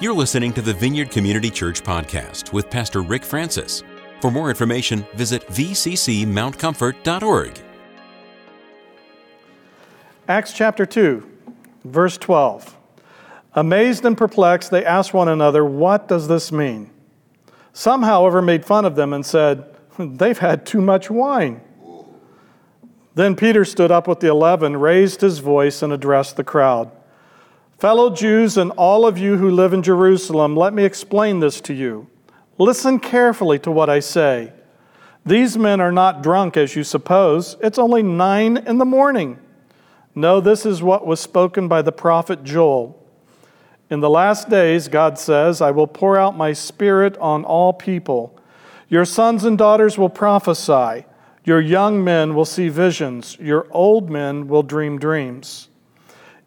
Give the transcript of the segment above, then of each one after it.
You're listening to the Vineyard Community Church podcast with Pastor Rick Francis. For more information, visit vccmountcomfort.org. Acts chapter 2, verse 12. Amazed and perplexed, they asked one another, What does this mean? Some, however, made fun of them and said, They've had too much wine. Then Peter stood up with the eleven, raised his voice, and addressed the crowd. Fellow Jews and all of you who live in Jerusalem, let me explain this to you. Listen carefully to what I say. These men are not drunk as you suppose. It's only nine in the morning. No, this is what was spoken by the prophet Joel. In the last days, God says, I will pour out my spirit on all people. Your sons and daughters will prophesy. Your young men will see visions. Your old men will dream dreams.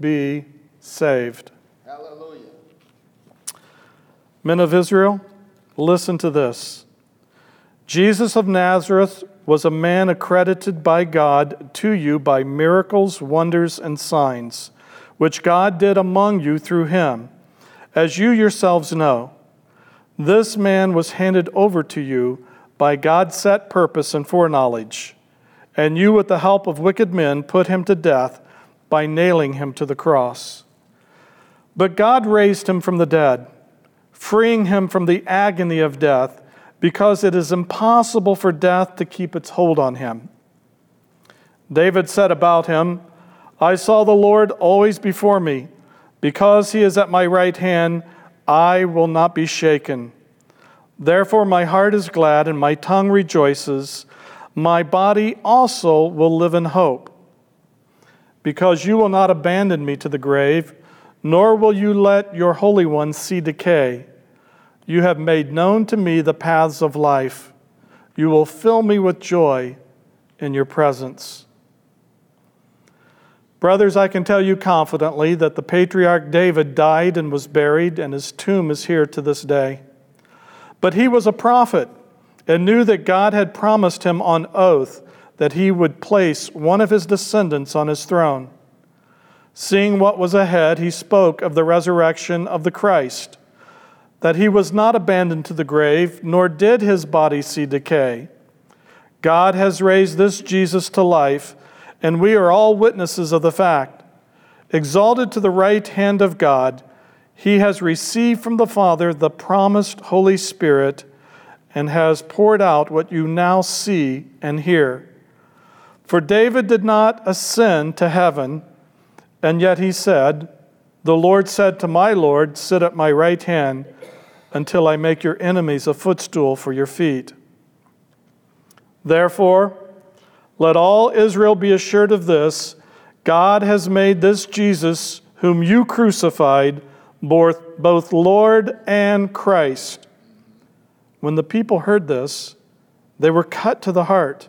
be saved. Hallelujah. Men of Israel, listen to this. Jesus of Nazareth was a man accredited by God to you by miracles, wonders, and signs, which God did among you through him, as you yourselves know. This man was handed over to you by God's set purpose and foreknowledge, and you, with the help of wicked men, put him to death by nailing him to the cross. But God raised him from the dead, freeing him from the agony of death, because it is impossible for death to keep its hold on him. David said about him, I saw the Lord always before me. Because he is at my right hand, I will not be shaken. Therefore, my heart is glad and my tongue rejoices. My body also will live in hope because you will not abandon me to the grave, nor will you let your Holy One see decay. You have made known to me the paths of life. You will fill me with joy in your presence. Brothers, I can tell you confidently that the patriarch David died and was buried, and his tomb is here to this day. But he was a prophet and knew that God had promised him on oath that he would place one of his descendants on his throne. Seeing what was ahead, he spoke of the resurrection of the Christ, that he was not abandoned to the grave, nor did his body see decay. God has raised this Jesus to life, and we are all witnesses of the fact. Exalted to the right hand of God, he has received from the Father the promised Holy Spirit and has poured out what you now see and hear. For David did not ascend to heaven, and yet he said, The Lord said to my Lord, Sit at my right hand until I make your enemies a footstool for your feet. Therefore, let all Israel be assured of this God has made this Jesus, whom you crucified, both Lord and Christ. When the people heard this, they were cut to the heart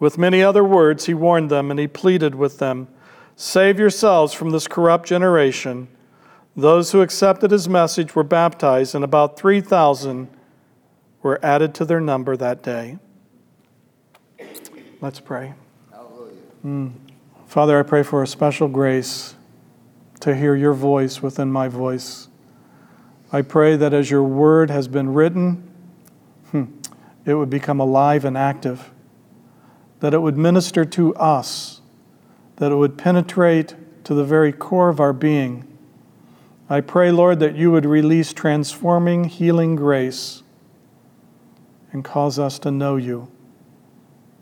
With many other words, he warned them and he pleaded with them Save yourselves from this corrupt generation. Those who accepted his message were baptized, and about 3,000 were added to their number that day. Let's pray. Mm. Father, I pray for a special grace to hear your voice within my voice. I pray that as your word has been written, hmm, it would become alive and active that it would minister to us, that it would penetrate to the very core of our being, I pray, Lord, that you would release transforming, healing grace and cause us to know you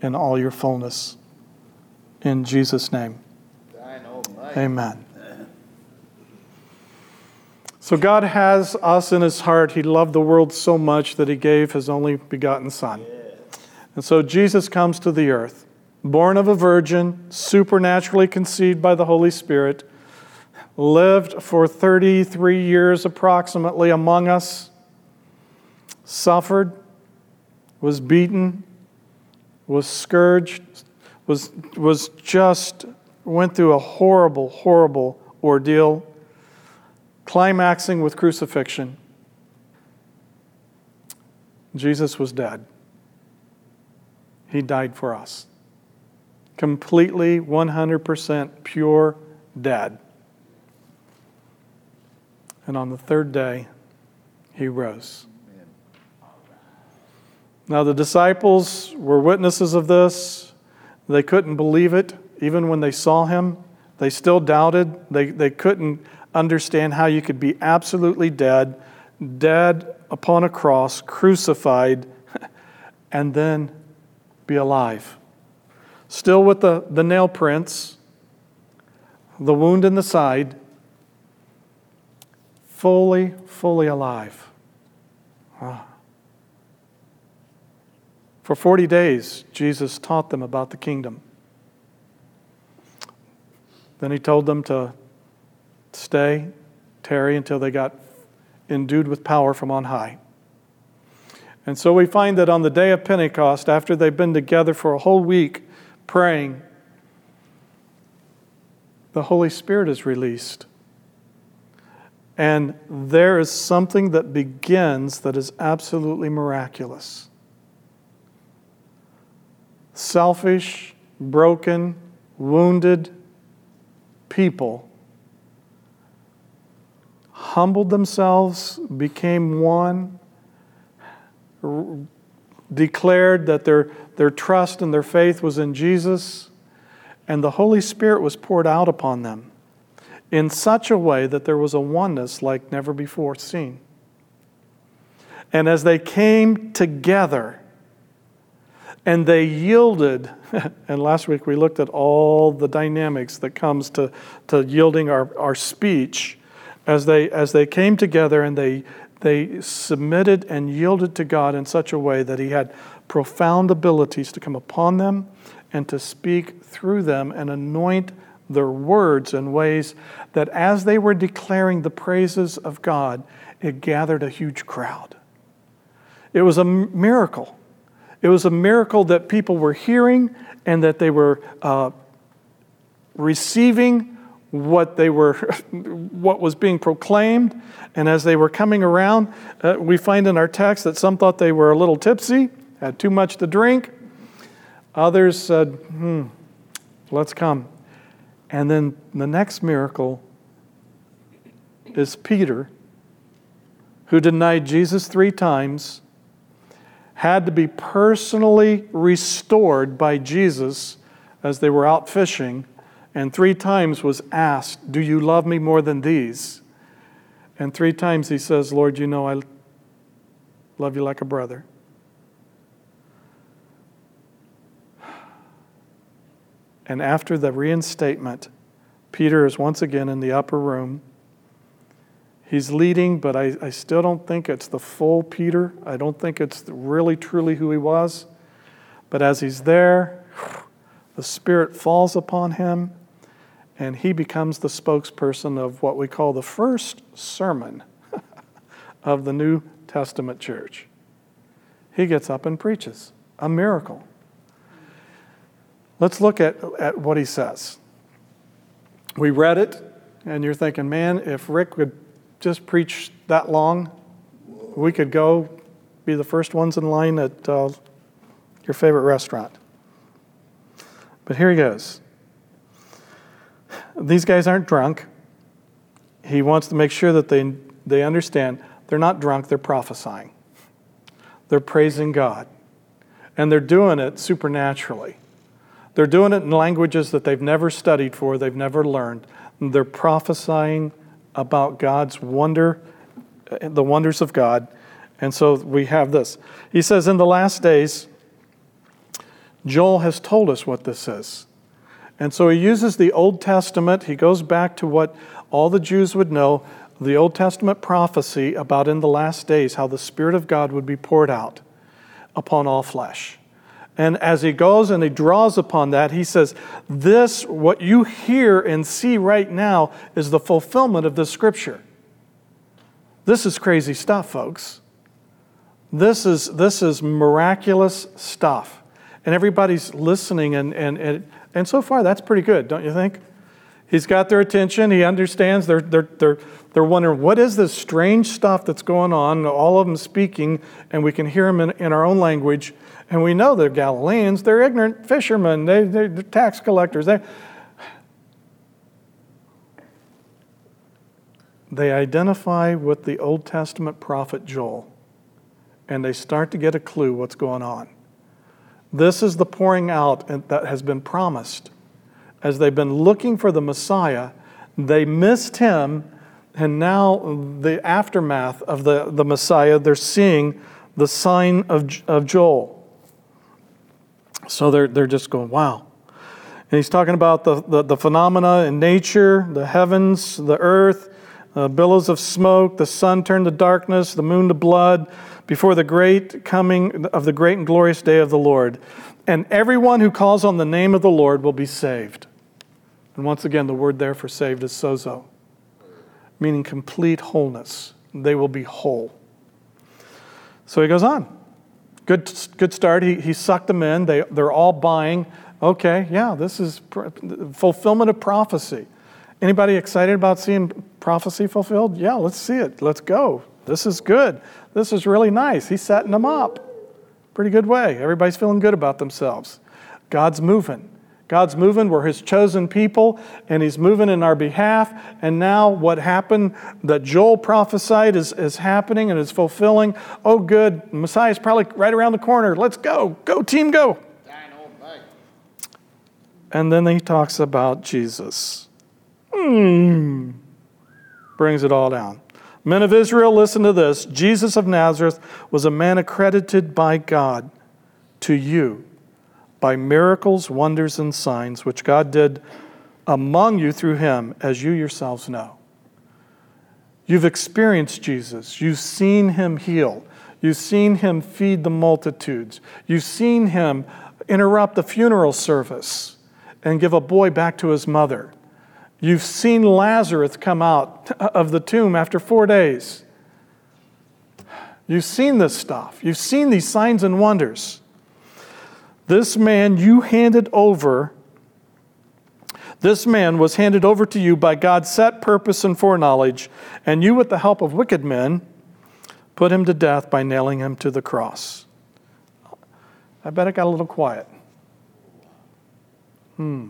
in all your fullness. In Jesus' name. Amen. So, God has us in His heart. He loved the world so much that He gave His only begotten Son. And so, Jesus comes to the earth, born of a virgin, supernaturally conceived by the Holy Spirit, lived for 33 years approximately among us, suffered, was beaten, was scourged, was, was just went through a horrible, horrible ordeal, climaxing with crucifixion. Jesus was dead. He died for us. Completely, 100% pure dead. And on the third day, he rose. Now, the disciples were witnesses of this. They couldn't believe it. Even when they saw him, they still doubted. They, they couldn't understand how you could be absolutely dead, dead upon a cross, crucified, and then be alive. Still with the, the nail prints, the wound in the side, fully, fully alive. Ah. For 40 days, Jesus taught them about the kingdom. Then he told them to stay, tarry until they got endued with power from on high. And so we find that on the day of Pentecost, after they've been together for a whole week praying, the Holy Spirit is released. And there is something that begins that is absolutely miraculous. Selfish, broken, wounded, people humbled themselves, became one, declared that their, their trust and their faith was in Jesus, and the Holy Spirit was poured out upon them in such a way that there was a oneness like never before seen. And as they came together, and they yielded and last week we looked at all the dynamics that comes to, to yielding our, our speech as they as they came together and they they submitted and yielded to God in such a way that he had profound abilities to come upon them and to speak through them and anoint their words in ways that as they were declaring the praises of God, it gathered a huge crowd. It was a miracle. It was a miracle that people were hearing and that they were uh, receiving what they were what was being proclaimed. And as they were coming around uh, we find in our text that some thought they were a little tipsy had too much to drink. Others said hmm let's come. And then the next miracle is peter who denied jesus three times had to be personally restored by Jesus as they were out fishing, and three times was asked, Do you love me more than these? And three times he says, Lord, you know I love you like a brother. And after the reinstatement, Peter is once again in the upper room He's leading, but I, I still don't think it's the full Peter. I don't think it's really truly who he was. But as he's there, the Spirit falls upon him, and he becomes the spokesperson of what we call the first sermon of the New Testament church. He gets up and preaches a miracle. Let's look at, at what he says. We read it, and you're thinking, man, if Rick would just preach that long, we could go be the first ones in line at uh, your favorite restaurant. But here he goes. These guys aren't drunk. He wants to make sure that they, they understand they're not drunk, they're prophesying. They're praising God. And they're doing it supernaturally. They're doing it in languages that they've never studied for, they've never learned. They're prophesying about God's wonder, the wonders of God. And so we have this. He says, In the last days, Joel has told us what this is. And so he uses the Old Testament. He goes back to what all the Jews would know the Old Testament prophecy about in the last days how the Spirit of God would be poured out upon all flesh. And as he goes and he draws upon that, he says, This, what you hear and see right now, is the fulfillment of this scripture. This is crazy stuff, folks. This is, this is miraculous stuff. And everybody's listening, and, and, and, and so far that's pretty good, don't you think? He's got their attention. He understands. They're, they're, they're, they're wondering, what is this strange stuff that's going on? All of them speaking, and we can hear them in, in our own language. And we know they're Galileans. They're ignorant fishermen. They, they're tax collectors. They, they identify with the Old Testament prophet Joel, and they start to get a clue what's going on. This is the pouring out that has been promised. As they've been looking for the Messiah, they missed him, and now the aftermath of the, the Messiah, they're seeing the sign of, of Joel. So they're, they're just going, wow. And he's talking about the, the, the phenomena in nature, the heavens, the earth, uh, billows of smoke, the sun turned to darkness, the moon to blood, before the great coming of the great and glorious day of the Lord. And everyone who calls on the name of the Lord will be saved. And once again, the word there for saved is sozo, meaning complete wholeness. They will be whole. So he goes on. Good, good start. He, he sucked them in. They, they're all buying. Okay, yeah, this is pr- fulfillment of prophecy. Anybody excited about seeing prophecy fulfilled? Yeah, let's see it. Let's go. This is good. This is really nice. He's setting them up. Pretty good way. Everybody's feeling good about themselves. God's moving. God's moving. We're His chosen people, and He's moving in our behalf. And now, what happened that Joel prophesied is, is happening and is fulfilling. Oh, good. Messiah's probably right around the corner. Let's go. Go, team, go. And then he talks about Jesus. Hmm. Brings it all down. Men of Israel, listen to this. Jesus of Nazareth was a man accredited by God to you by miracles, wonders, and signs which God did among you through him, as you yourselves know. You've experienced Jesus, you've seen him heal, you've seen him feed the multitudes, you've seen him interrupt the funeral service and give a boy back to his mother. You've seen Lazarus come out of the tomb after four days. You've seen this stuff. You've seen these signs and wonders. This man you handed over, this man was handed over to you by God's set purpose and foreknowledge, and you, with the help of wicked men, put him to death by nailing him to the cross. I bet it got a little quiet. Hmm.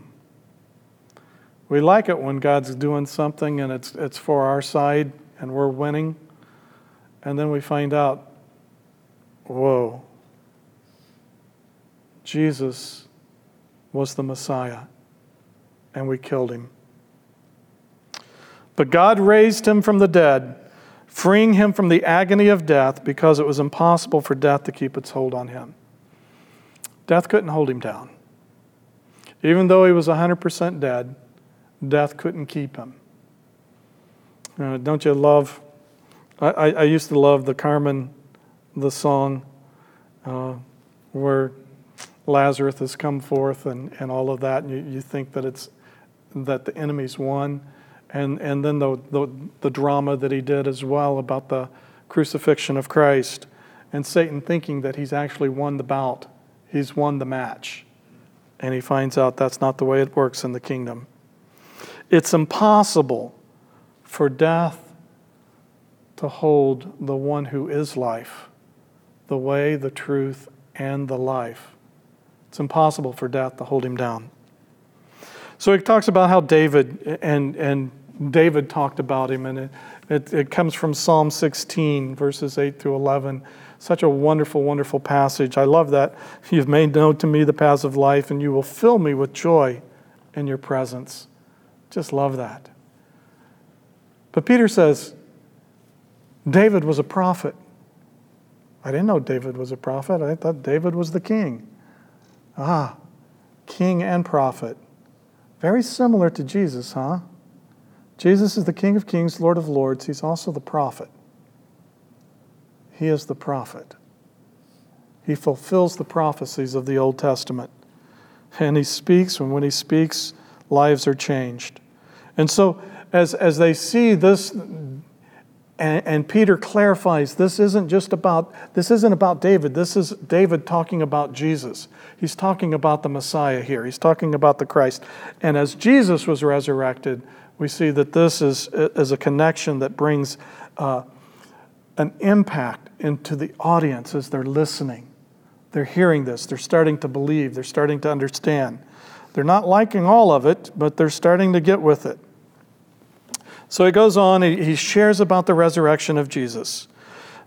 We like it when God's doing something and it's, it's for our side and we're winning. And then we find out, whoa, Jesus was the Messiah, and we killed him. But God raised him from the dead, freeing him from the agony of death because it was impossible for death to keep its hold on him. Death couldn't hold him down. Even though he was 100% dead, death couldn't keep him. Uh, don't you love? I, I, I, used to love the Carmen, the song, uh, where Lazarus has come forth and, and all of that, and you, you think that it's that the enemy's won. And, and then the, the, the drama that he did as well about the crucifixion of Christ, and Satan thinking that he's actually won the bout, he's won the match. And he finds out that's not the way it works in the kingdom. It's impossible for death to hold the one who is life, the way, the truth, and the life. It's impossible for death to hold him down. So he talks about how David and, and David talked about him, and it, it, it comes from Psalm 16, verses 8 through 11. Such a wonderful, wonderful passage. I love that. You've made known to me the paths of life, and you will fill me with joy in your presence. Just love that. But Peter says, David was a prophet. I didn't know David was a prophet. I thought David was the king. Ah, king and prophet. Very similar to Jesus, huh? Jesus is the King of Kings, Lord of Lords. He's also the prophet. He is the prophet. He fulfills the prophecies of the Old Testament. And he speaks, and when he speaks, lives are changed. And so, as, as they see this, and, and Peter clarifies this isn't just about, this isn't about David. This is David talking about Jesus. He's talking about the Messiah here. He's talking about the Christ. And as Jesus was resurrected, we see that this is, is a connection that brings uh, an impact into the audience as they're listening. They're hearing this, they're starting to believe, they're starting to understand. They're not liking all of it, but they're starting to get with it. So he goes on, he shares about the resurrection of Jesus.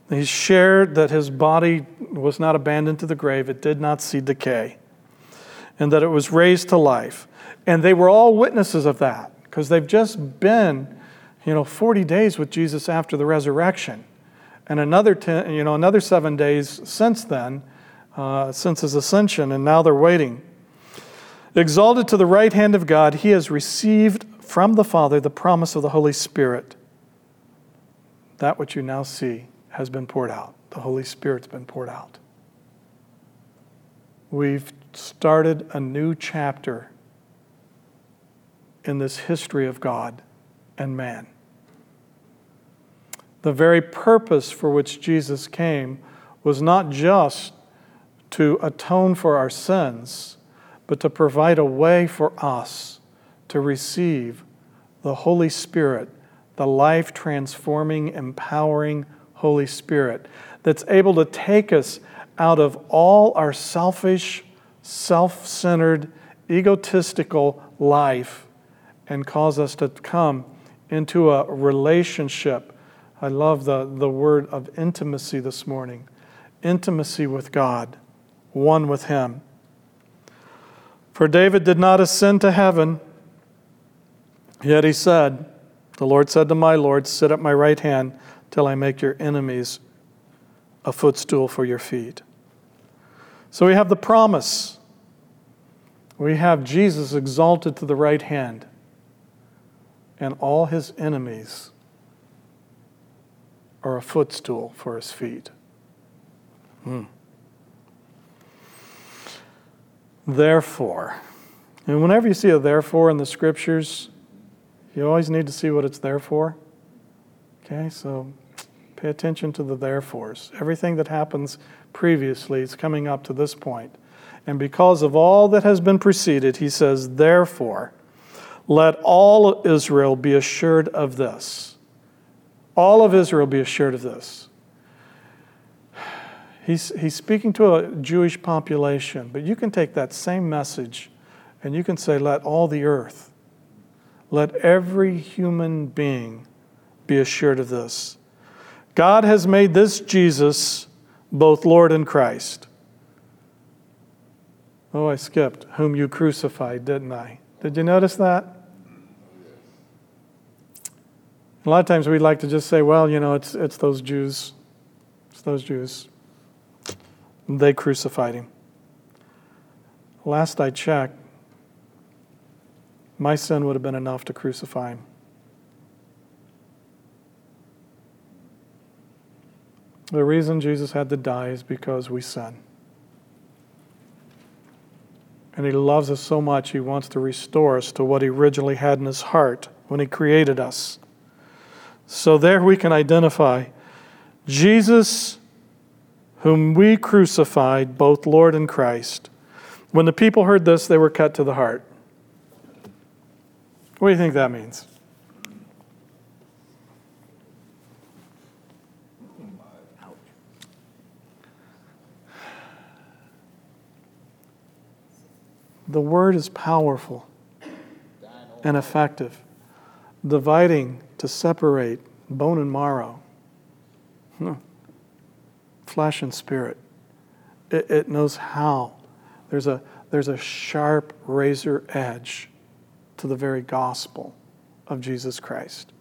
He shared that his body was not abandoned to the grave, it did not see decay, and that it was raised to life. And they were all witnesses of that because they've just been, you know, 40 days with Jesus after the resurrection, and another 10, you know, another seven days since then, uh, since his ascension, and now they're waiting. Exalted to the right hand of God, he has received from the Father the promise of the Holy Spirit. That which you now see has been poured out. The Holy Spirit's been poured out. We've started a new chapter in this history of God and man. The very purpose for which Jesus came was not just to atone for our sins, but to provide a way for us to receive the Holy Spirit, the life transforming, empowering Holy Spirit that's able to take us out of all our selfish, self centered, egotistical life and cause us to come into a relationship. I love the, the word of intimacy this morning intimacy with God, one with Him. For David did not ascend to heaven, yet he said, The Lord said to my Lord, Sit at my right hand till I make your enemies a footstool for your feet. So we have the promise. We have Jesus exalted to the right hand and all his enemies are a footstool for his feet. Hmm. Therefore, and whenever you see a therefore in the scriptures, you always need to see what it's there for. Okay, so pay attention to the therefores. Everything that happens previously is coming up to this point. And because of all that has been preceded, he says, therefore, let all Israel be assured of this. All of Israel be assured of this. He's, he's speaking to a Jewish population, but you can take that same message and you can say, Let all the earth, let every human being be assured of this. God has made this Jesus both Lord and Christ. Oh, I skipped, whom you crucified, didn't I? Did you notice that? A lot of times we'd like to just say, well, you know, it's, it's those Jews. It's those Jews. They crucified him. Last I checked, my sin would have been enough to crucify him. The reason Jesus had to die is because we sin. And he loves us so much, he wants to restore us to what he originally had in his heart when he created us. So there we can identify Jesus, whom we crucified, both Lord and Christ. When the people heard this, they were cut to the heart. What do you think that means? The word is powerful and effective, dividing to separate bone and marrow, no. Flesh and spirit. It, it knows how. There's a, there's a sharp razor edge to the very gospel of Jesus Christ.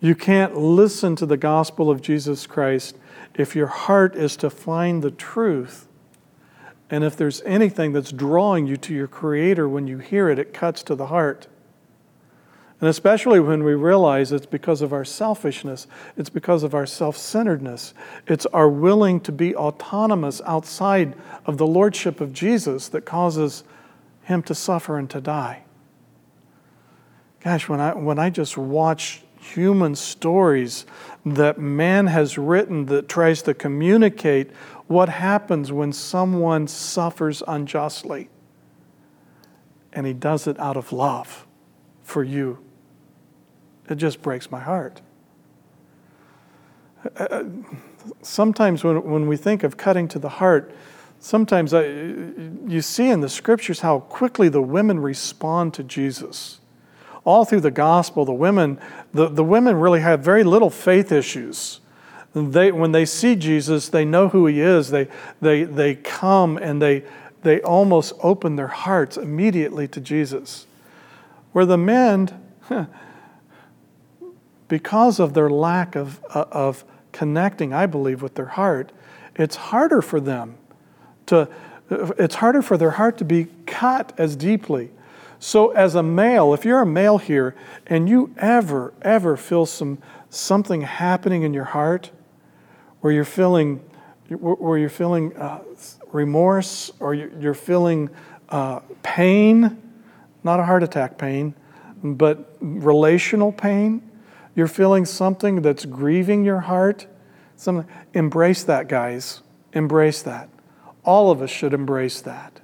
You can't listen to the gospel of Jesus Christ if your heart is to find the truth. And if there's anything that's drawing you to your Creator when you hear it, it cuts to the heart. And especially when we realize it's because of our selfishness, it's because of our self centeredness, it's our willing to be autonomous outside of the Lordship of Jesus that causes Him to suffer and to die. Gosh, when I, when I just watch human stories that man has written that tries to communicate what happens when someone suffers unjustly, and he does it out of love for you it just breaks my heart. Uh, uh, sometimes when, when we think of cutting to the heart, sometimes I, you see in the scriptures how quickly the women respond to Jesus. All through the gospel, the women, the, the women really have very little faith issues. They, when they see Jesus, they know who he is. They, they, they come and they, they almost open their hearts immediately to Jesus. Where the men, because of their lack of, uh, of connecting, I believe, with their heart, it's harder for them to, it's harder for their heart to be cut as deeply. So, as a male, if you're a male here and you ever, ever feel some, something happening in your heart where you're feeling, where you're feeling uh, remorse or you're feeling uh, pain, not a heart attack pain, but relational pain, you're feeling something that's grieving your heart, something, embrace that, guys. Embrace that. All of us should embrace that.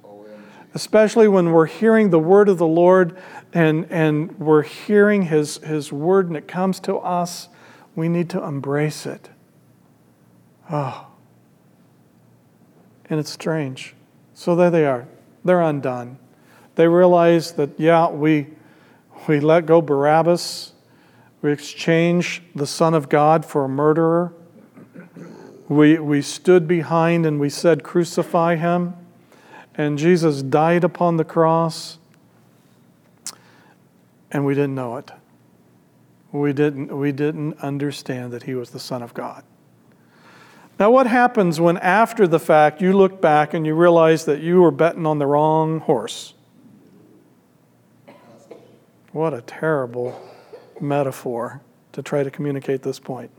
Especially when we're hearing the word of the Lord and, and we're hearing his, his word and it comes to us, we need to embrace it. Oh. And it's strange. So there they are. They're undone. They realize that, yeah, we, we let go Barabbas we exchanged the Son of God for a murderer. We, we stood behind and we said, Crucify him. And Jesus died upon the cross, and we didn't know it. We didn't, we didn't understand that he was the Son of God. Now, what happens when after the fact you look back and you realize that you were betting on the wrong horse? What a terrible metaphor to try to communicate this point.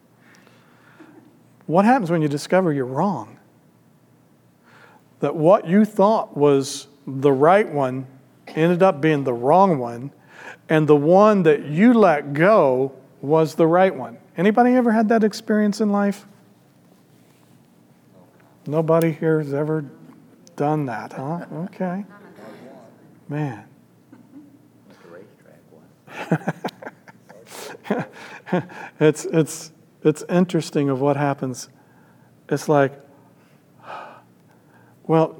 What happens when you discover you're wrong? That what you thought was the right one ended up being the wrong one, and the one that you let go was the right one. Anybody ever had that experience in life? Nobody here has ever done that, huh? Okay. Man. it's, it's, it's interesting of what happens. It's like, well,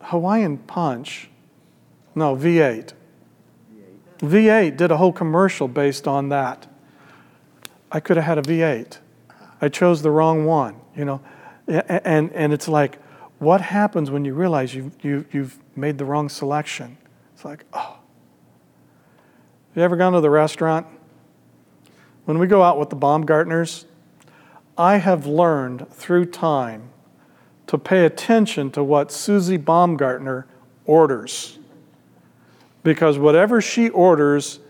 Hawaiian Punch, no, V8. V8 did a whole commercial based on that. I could have had a V8. I chose the wrong one, you know. And, and it's like, what happens when you realize you, you, you've made the wrong selection? It's like, oh. You ever gone to the restaurant when we go out with the Baumgartners, I have learned through time to pay attention to what Susie Baumgartner orders. Because whatever she orders,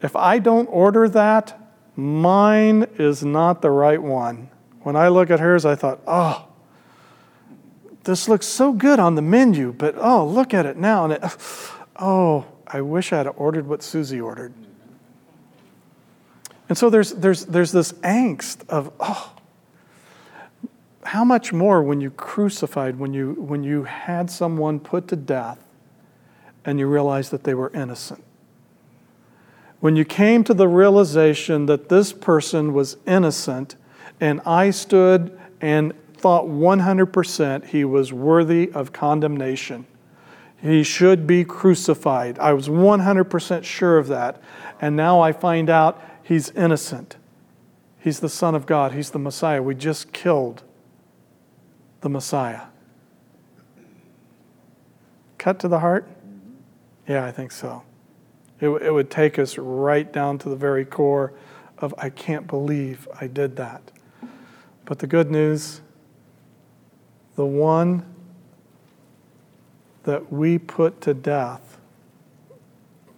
if I don't order that, mine is not the right one. When I look at hers, I thought, oh, this looks so good on the menu, but oh, look at it now. And it, oh, I wish I had ordered what Susie ordered. And so there's, there's, there's this angst of, oh, how much more when you crucified, when you, when you had someone put to death and you realized that they were innocent? When you came to the realization that this person was innocent and I stood and thought 100% he was worthy of condemnation. He should be crucified. I was 100% sure of that. And now I find out He's innocent. He's the Son of God. He's the Messiah. We just killed the Messiah. Cut to the heart? Yeah, I think so. It, it would take us right down to the very core of, I can't believe I did that. But the good news the one that we put to death,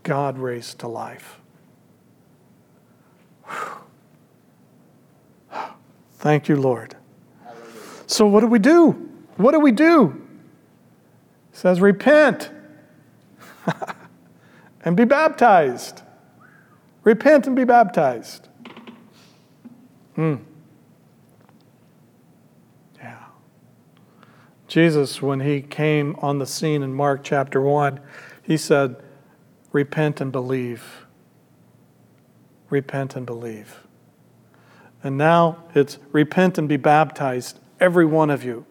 God raised to life. Thank you, Lord. So, what do we do? What do we do? It says, repent and be baptized. Repent and be baptized. Hmm. Yeah. Jesus, when he came on the scene in Mark chapter 1, he said, Repent and believe. Repent and believe. And now it's repent and be baptized, every one of you.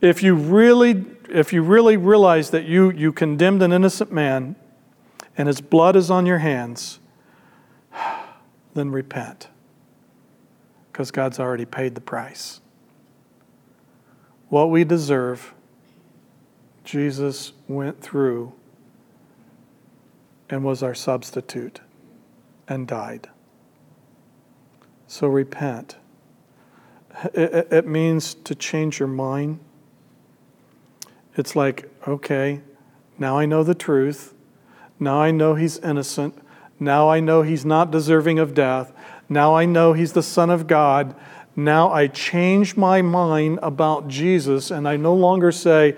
If you really, if you really realize that you, you condemned an innocent man and his blood is on your hands, then repent because God's already paid the price. What we deserve, Jesus went through and was our substitute and died. So repent. It, it, means to change your mind. It's like, okay, now I know the truth. Now I know he's innocent. Now I know he's not deserving of death. Now I know he's the Son of God. Now I change my mind about Jesus, and I no longer say,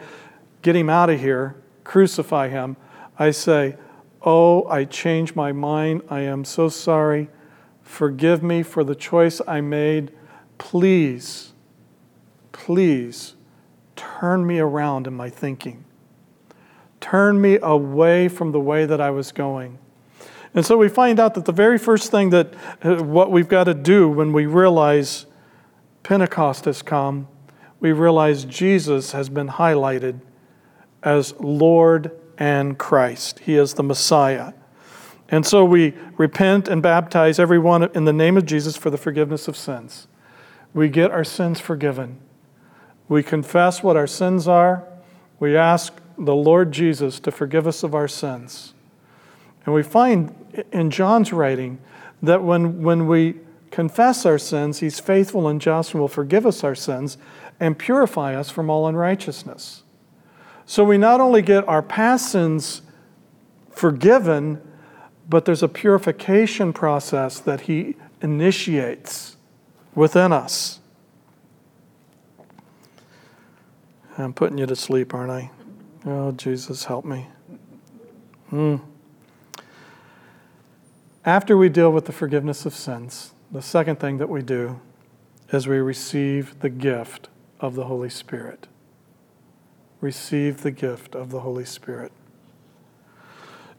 Get him out of here, crucify him. I say, Oh, I change my mind. I am so sorry. Forgive me for the choice I made. Please, please turn me around in my thinking. Turn me away from the way that I was going. And so we find out that the very first thing that uh, what we've got to do when we realize Pentecost has come, we realize Jesus has been highlighted as Lord and Christ. He is the Messiah. And so we repent and baptize everyone in the name of Jesus for the forgiveness of sins. We get our sins forgiven. We confess what our sins are. We ask the Lord Jesus to forgive us of our sins. And we find in John's writing that when, when we confess our sins, he's faithful and just and will forgive us our sins and purify us from all unrighteousness. So we not only get our past sins forgiven, but there's a purification process that he initiates within us. I'm putting you to sleep, aren't I? Oh, Jesus, help me. Hmm. After we deal with the forgiveness of sins, the second thing that we do is we receive the gift of the Holy Spirit. Receive the gift of the Holy Spirit.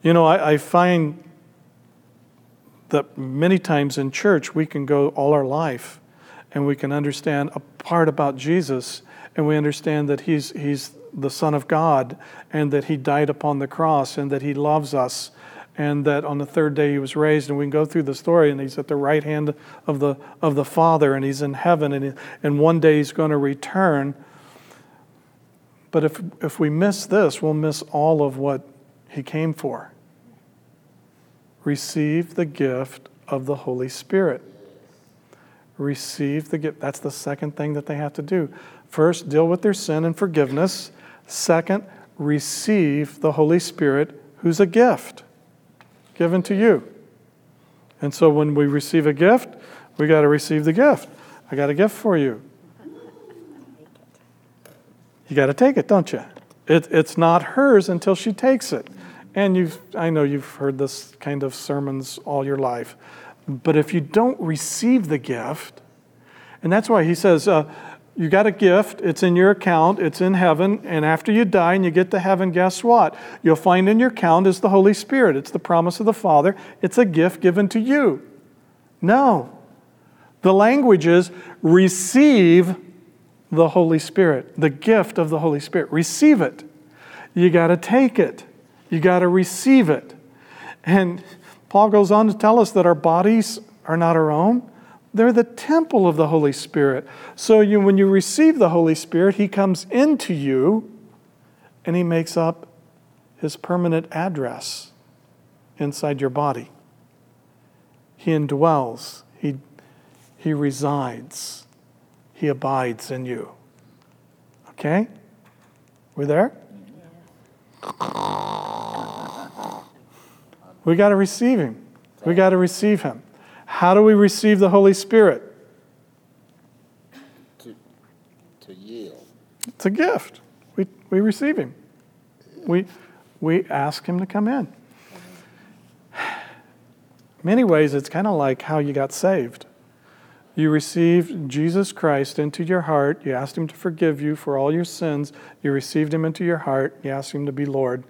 You know, I, I find that many times in church we can go all our life and we can understand a part about Jesus and we understand that he's, he's the Son of God and that he died upon the cross and that he loves us and that on the third day he was raised and we can go through the story and he's at the right hand of the of the father and he's in heaven and, he, and one day he's going to return. But if if we miss this we'll miss all of what he came for. Receive the gift of the holy spirit. Receive the gift. That's the second thing that they have to do. First deal with their sin and forgiveness. Second receive the holy spirit who's a gift given to you. And so when we receive a gift, we got to receive the gift. I got a gift for you. You got to take it, don't you? It, it's not hers until she takes it. And you've, I know you've heard this kind of sermons all your life. But if you don't receive the gift, and that's why he says, uh, you got a gift, it's in your account, it's in heaven, and after you die and you get to heaven, guess what? You'll find in your account is the Holy Spirit. It's the promise of the Father, it's a gift given to you. No. The language is receive the Holy Spirit, the gift of the Holy Spirit. Receive it. You got to take it, you got to receive it. And Paul goes on to tell us that our bodies are not our own. They're the temple of the Holy Spirit. So you, when you receive the Holy Spirit, He comes into you and He makes up His permanent address inside your body. He indwells, He, he resides, He abides in you. Okay? We there? We got to receive Him. We got to receive Him. How do we receive the Holy Spirit? To, to yield. It's a gift. We, we receive Him. We, we ask Him to come in. many ways, it's kind of like how you got saved. You received Jesus Christ into your heart. You asked Him to forgive you for all your sins. You received Him into your heart. You asked Him to be Lord.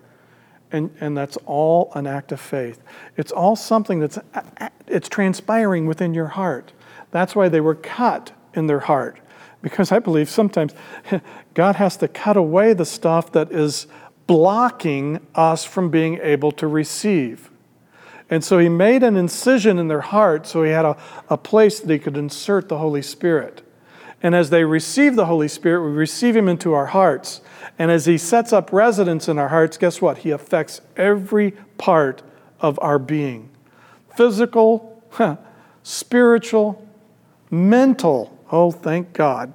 And, and that's all an act of faith. It's all something that's it's transpiring within your heart. That's why they were cut in their heart. Because I believe sometimes God has to cut away the stuff that is blocking us from being able to receive. And so he made an incision in their heart so he had a, a place that he could insert the Holy Spirit. And as they receive the Holy Spirit, we receive him into our hearts. And as he sets up residence in our hearts, guess what? He affects every part of our being physical, spiritual, mental. Oh, thank God.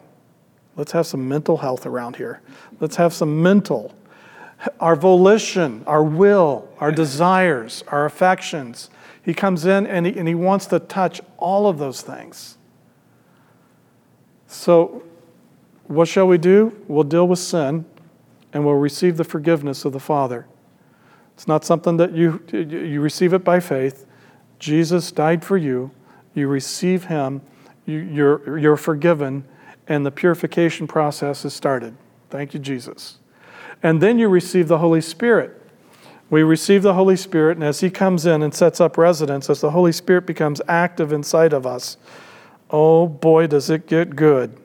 Let's have some mental health around here. Let's have some mental our volition, our will, our desires, our affections. He comes in and he, and he wants to touch all of those things. So, what shall we do? We'll deal with sin and we'll receive the forgiveness of the Father. It's not something that you, you receive it by faith. Jesus died for you. You receive Him. You, you're, you're forgiven, and the purification process is started. Thank you, Jesus. And then you receive the Holy Spirit. We receive the Holy Spirit, and as He comes in and sets up residence, as the Holy Spirit becomes active inside of us, oh boy, does it get good.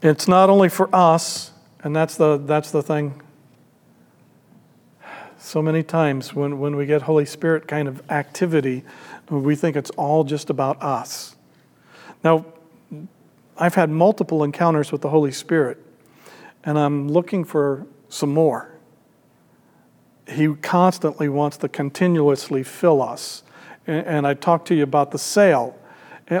It's not only for us, and that's the, that's the thing. So many times when, when we get Holy Spirit kind of activity, we think it's all just about us. Now, I've had multiple encounters with the Holy Spirit and I'm looking for some more. He constantly wants to continuously fill us. And, I talked to you about the sail,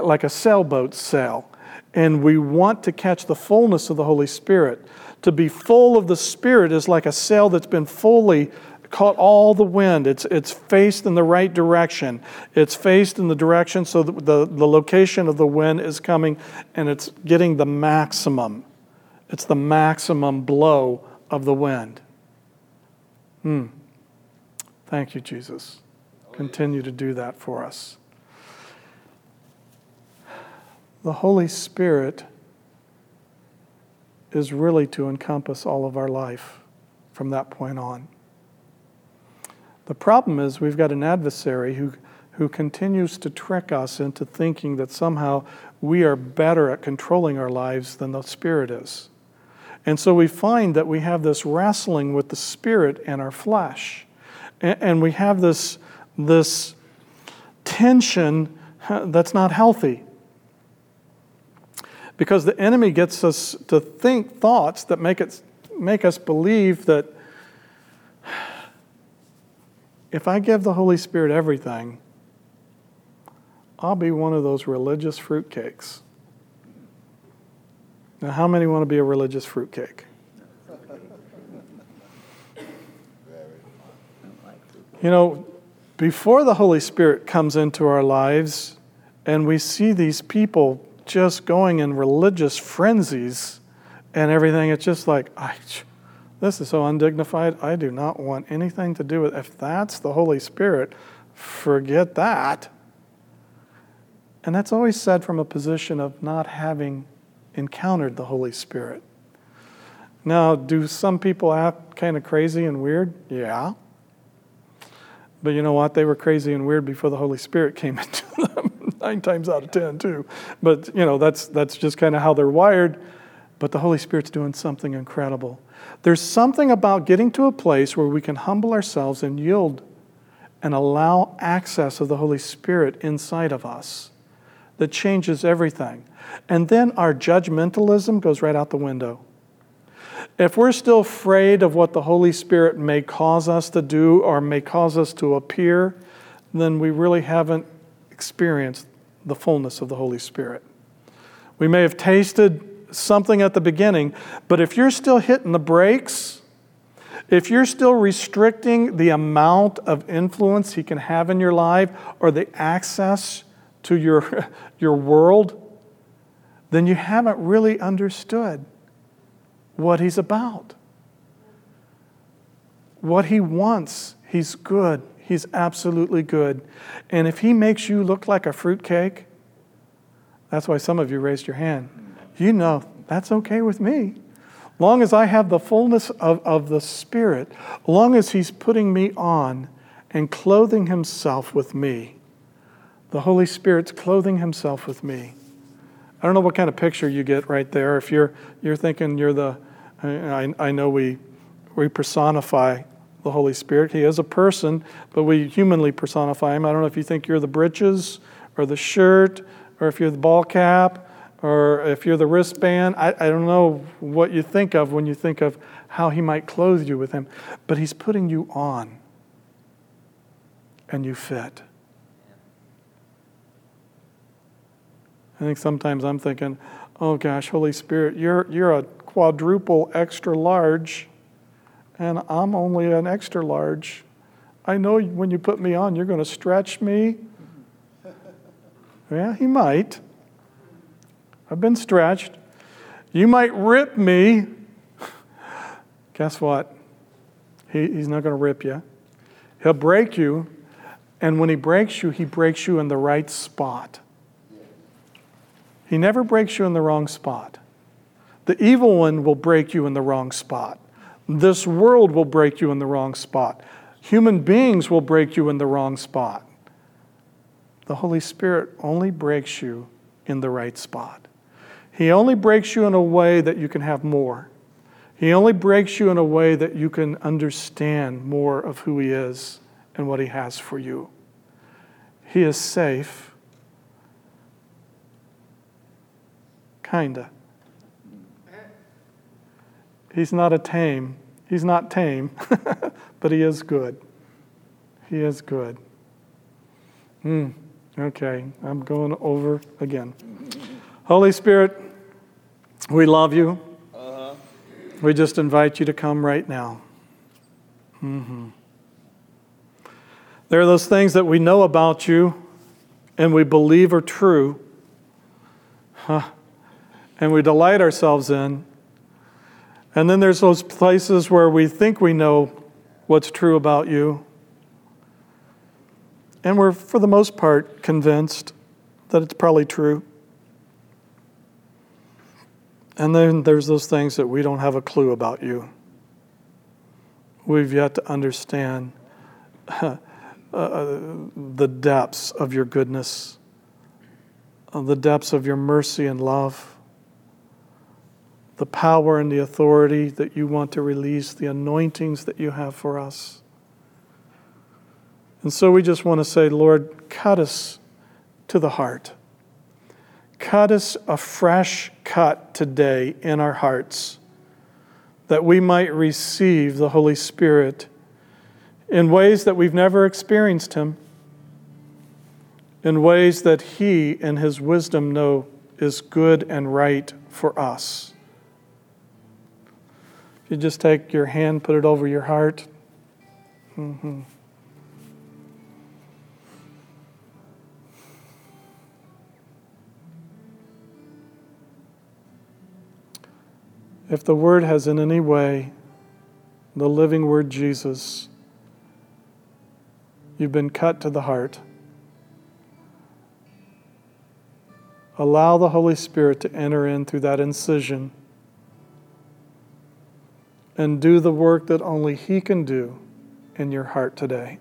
like a sailboat sail. And we want to catch the fullness of the Holy Spirit. To be full of the Spirit is like a sail that's been fully caught all the wind. It's, it's faced in the right direction. It's faced in the direction so the, the, the location of the wind is coming and it's getting the maximum. It's the maximum blow of the wind. Hmm. Thank you, Jesus. Continue to do that for us. The Holy Spirit is really to encompass all of our life from that point on. The problem is we've got an adversary who, who continues to trick us into thinking that somehow we are better at controlling our lives than the Spirit is. And so we find that we have this wrestling with the spirit and our flesh. And we have this, this tension that's not healthy. Because the enemy gets us to think thoughts that make, it, make us believe that if I give the Holy Spirit everything, I'll be one of those religious fruitcakes. Now, how many want to be a religious fruitcake? You know, before the Holy Spirit comes into our lives and we see these people just going in religious frenzies and everything, it's just like, I, this is so undignified. I do not want anything to do with If that's the Holy Spirit, forget that. And that's always said from a position of not having encountered the Holy Spirit. Now, do some people act kind of crazy and weird? Yeah. But you know what? They were crazy and weird before the Holy Spirit came into them, nine times out of ten, too. But, you know, that's, that's just kind of how they're wired. But the Holy Spirit's doing something incredible. There's something about getting to a place where we can humble ourselves and yield and allow access of the Holy Spirit inside of us that changes everything. And then our judgmentalism goes right out the window. If we're still afraid of what the Holy Spirit may cause us to do or may cause us to appear, then we really haven't experienced the fullness of the Holy Spirit. We may have tasted something at the beginning, but if you're still hitting the brakes, if you're still restricting the amount of influence he can have in your life or the access to your, your world, then you haven't really understood what he's about. What he wants, he's good. He's absolutely good. And if he makes you look like a fruitcake, that's why some of you raised your hand. You know, that's okay with me. Long as I have the fullness of, of the Spirit, long as he's putting me on and clothing himself with me, the Holy Spirit's clothing himself with me. I don't know what kind of picture you get right there. If you're, you're thinking you're the, I, I know we, we personify the Holy Spirit. He is a person, but we humanly personify him. I don't know if you think you're the breeches or the shirt or if you're the ball cap or if you're the wristband. I, I don't know what you think of when you think of how he might clothe you with him, but he's putting you on and you fit. I think sometimes I'm thinking, oh gosh, Holy Spirit, you're, you're a quadruple extra large and I'm only an extra large. I know when you put me on, you're going to stretch me. Yeah, he might. I've been stretched. You might rip me. Guess what? He, he's not going to rip you. He'll break you. And when he breaks you, he breaks you in the right spot. He never breaks you in the wrong spot. The evil one will break you in the wrong spot. This world will break you in the wrong spot. Human beings will break you in the wrong spot. The Holy Spirit only breaks you in the right spot. He only breaks you in a way that you can have more. He only breaks you in a way that you can understand more of who He is and what He has for you. He is safe. Kinda. He's not a tame. He's not tame, but he is good. He is good. Hmm. Okay, I'm going over again. Holy Spirit, we love you. Uh-huh. We just invite you to come right now. Mm-hmm. There are those things that we know about you and we believe are true, huh, and we delight ourselves in and then there's those places where we think we know what's true about you. And we're, for the most part, convinced that it's probably true. And then there's those things that we don't have a clue about you. We've yet to understand uh, the depths of your goodness, the depths of your mercy and love the power and the authority that you want to release, the anointings that you have for us. And so we just want to say, Lord, cut us to the heart. Cut us a fresh cut today in our hearts that we might receive the Holy Spirit in ways that we've never experienced Him, in ways that He, in His wisdom, know is good and right for us. You just take your hand, put it over your heart. Mm-hmm. If the Word has in any way, the living Word Jesus, you've been cut to the heart. Allow the Holy Spirit to enter in through that incision and do the work that only He can do in your heart today.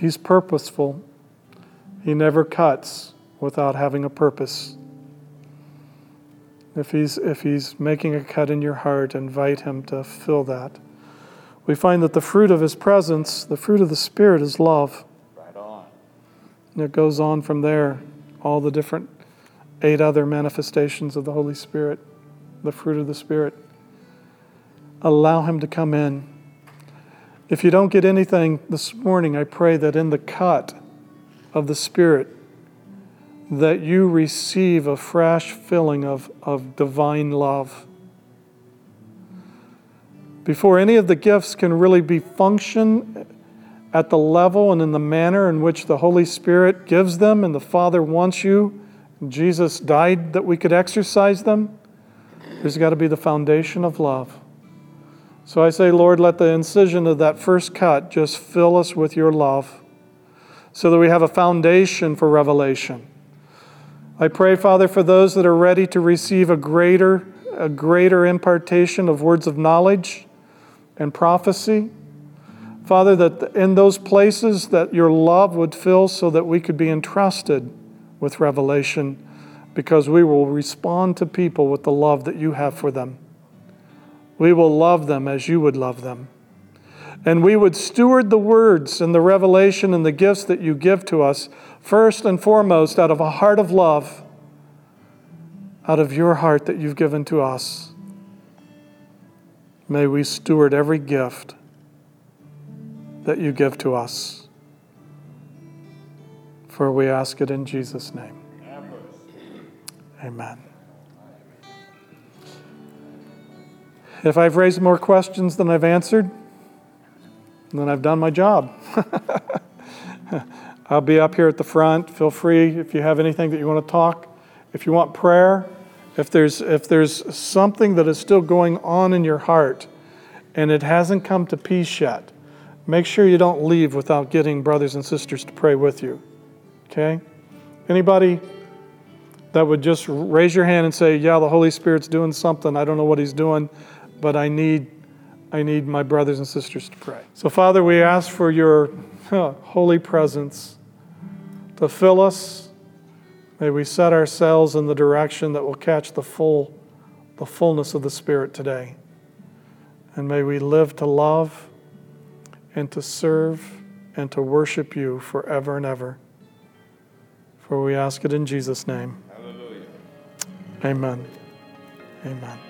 He's purposeful. He never cuts without having a purpose. If he's, if he's making a cut in your heart, invite him to fill that. We find that the fruit of his presence, the fruit of the Spirit, is love. Right on. And it goes on from there, all the different eight other manifestations of the Holy Spirit, the fruit of the Spirit. Allow him to come in. If you don't get anything this morning, I pray that in the cut of the Spirit, that you receive a fresh filling of, of divine love. Before any of the gifts can really be function at the level and in the manner in which the Holy Spirit gives them and the Father wants you, Jesus died that we could exercise them, there's got to be the foundation of love. So I say, Lord, let the incision of that first cut just fill us with your love so that we have a foundation for revelation. I pray, Father, for those that are ready to receive a greater, a greater impartation of words of knowledge and prophecy. Father, that in those places that your love would fill so that we could be entrusted with revelation because we will respond to people with the love that you have for them. We will love them as you would love them. And we would steward the words and the revelation and the gifts that you give to us first and foremost out of a heart of love, out of your heart that you've given to us. May we steward every gift that you give to us. For we ask it in Jesus' name. Amen. If I've raised more questions than I've answered, then I've done my job. I'll be up here at the front. Feel free if you have anything that you want to talk. If you want prayer, if there's, if there's something that is still going on in your heart and it hasn't come to peace yet, make sure you don't leave without getting brothers and sisters to pray with you. Okay? Anybody that would just raise your hand and say, Yeah, the Holy Spirit's doing something. I don't know what He's doing, but I need, I need my brothers and sisters to pray. So, Father, we ask for your holy presence to fill us. May we set ourselves in the direction that will catch the full, the fullness of the Spirit today. And may we live to love and to serve and to worship you forever and ever. For we ask it in Jesus' name. Hallelujah. Amen. Amen.